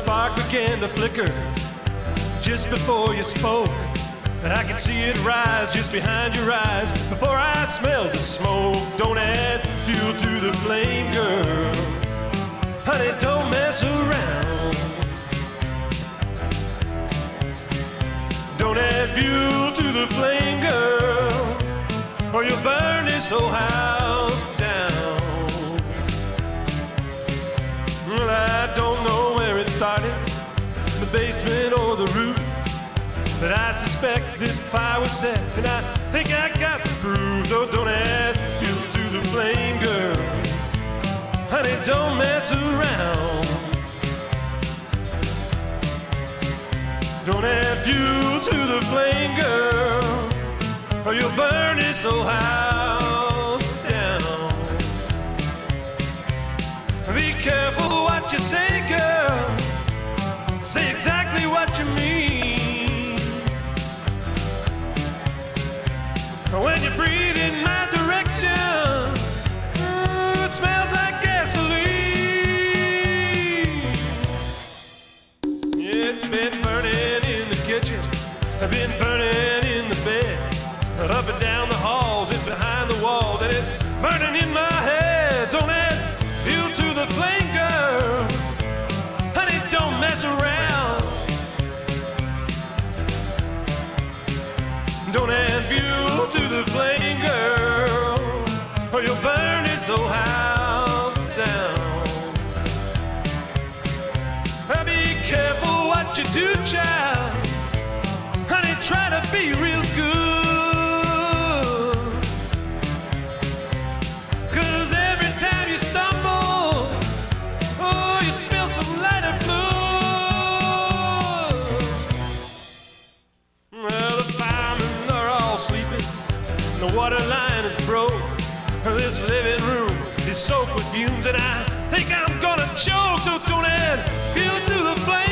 began to flicker just before you spoke. And I could see it rise just behind your eyes before I smelled the smoke. Don't add fuel to the flame, girl. Honey, don't mess around. Don't add fuel to the flame, girl, or you'll burn this whole house the basement or the roof. But I suspect this fire was set, and I think I got the proof. Oh, so don't add fuel to the flame, girl. Honey, don't mess around. Don't add fuel to the flame, girl, or you'll burn this whole house I've been burning in the bed, up and down the halls, it's behind the walls, and it's burning in my head. Don't add fuel to the flame, girl. Honey, don't mess around. Don't add fuel to the flame, To be real good. Cause every time you stumble, oh, you spill some lighter fluid. Well, the firemen are all sleeping. The water line is broke. This living room is soaked with fumes, and I think I'm gonna choke. So don't add fuel to the flame.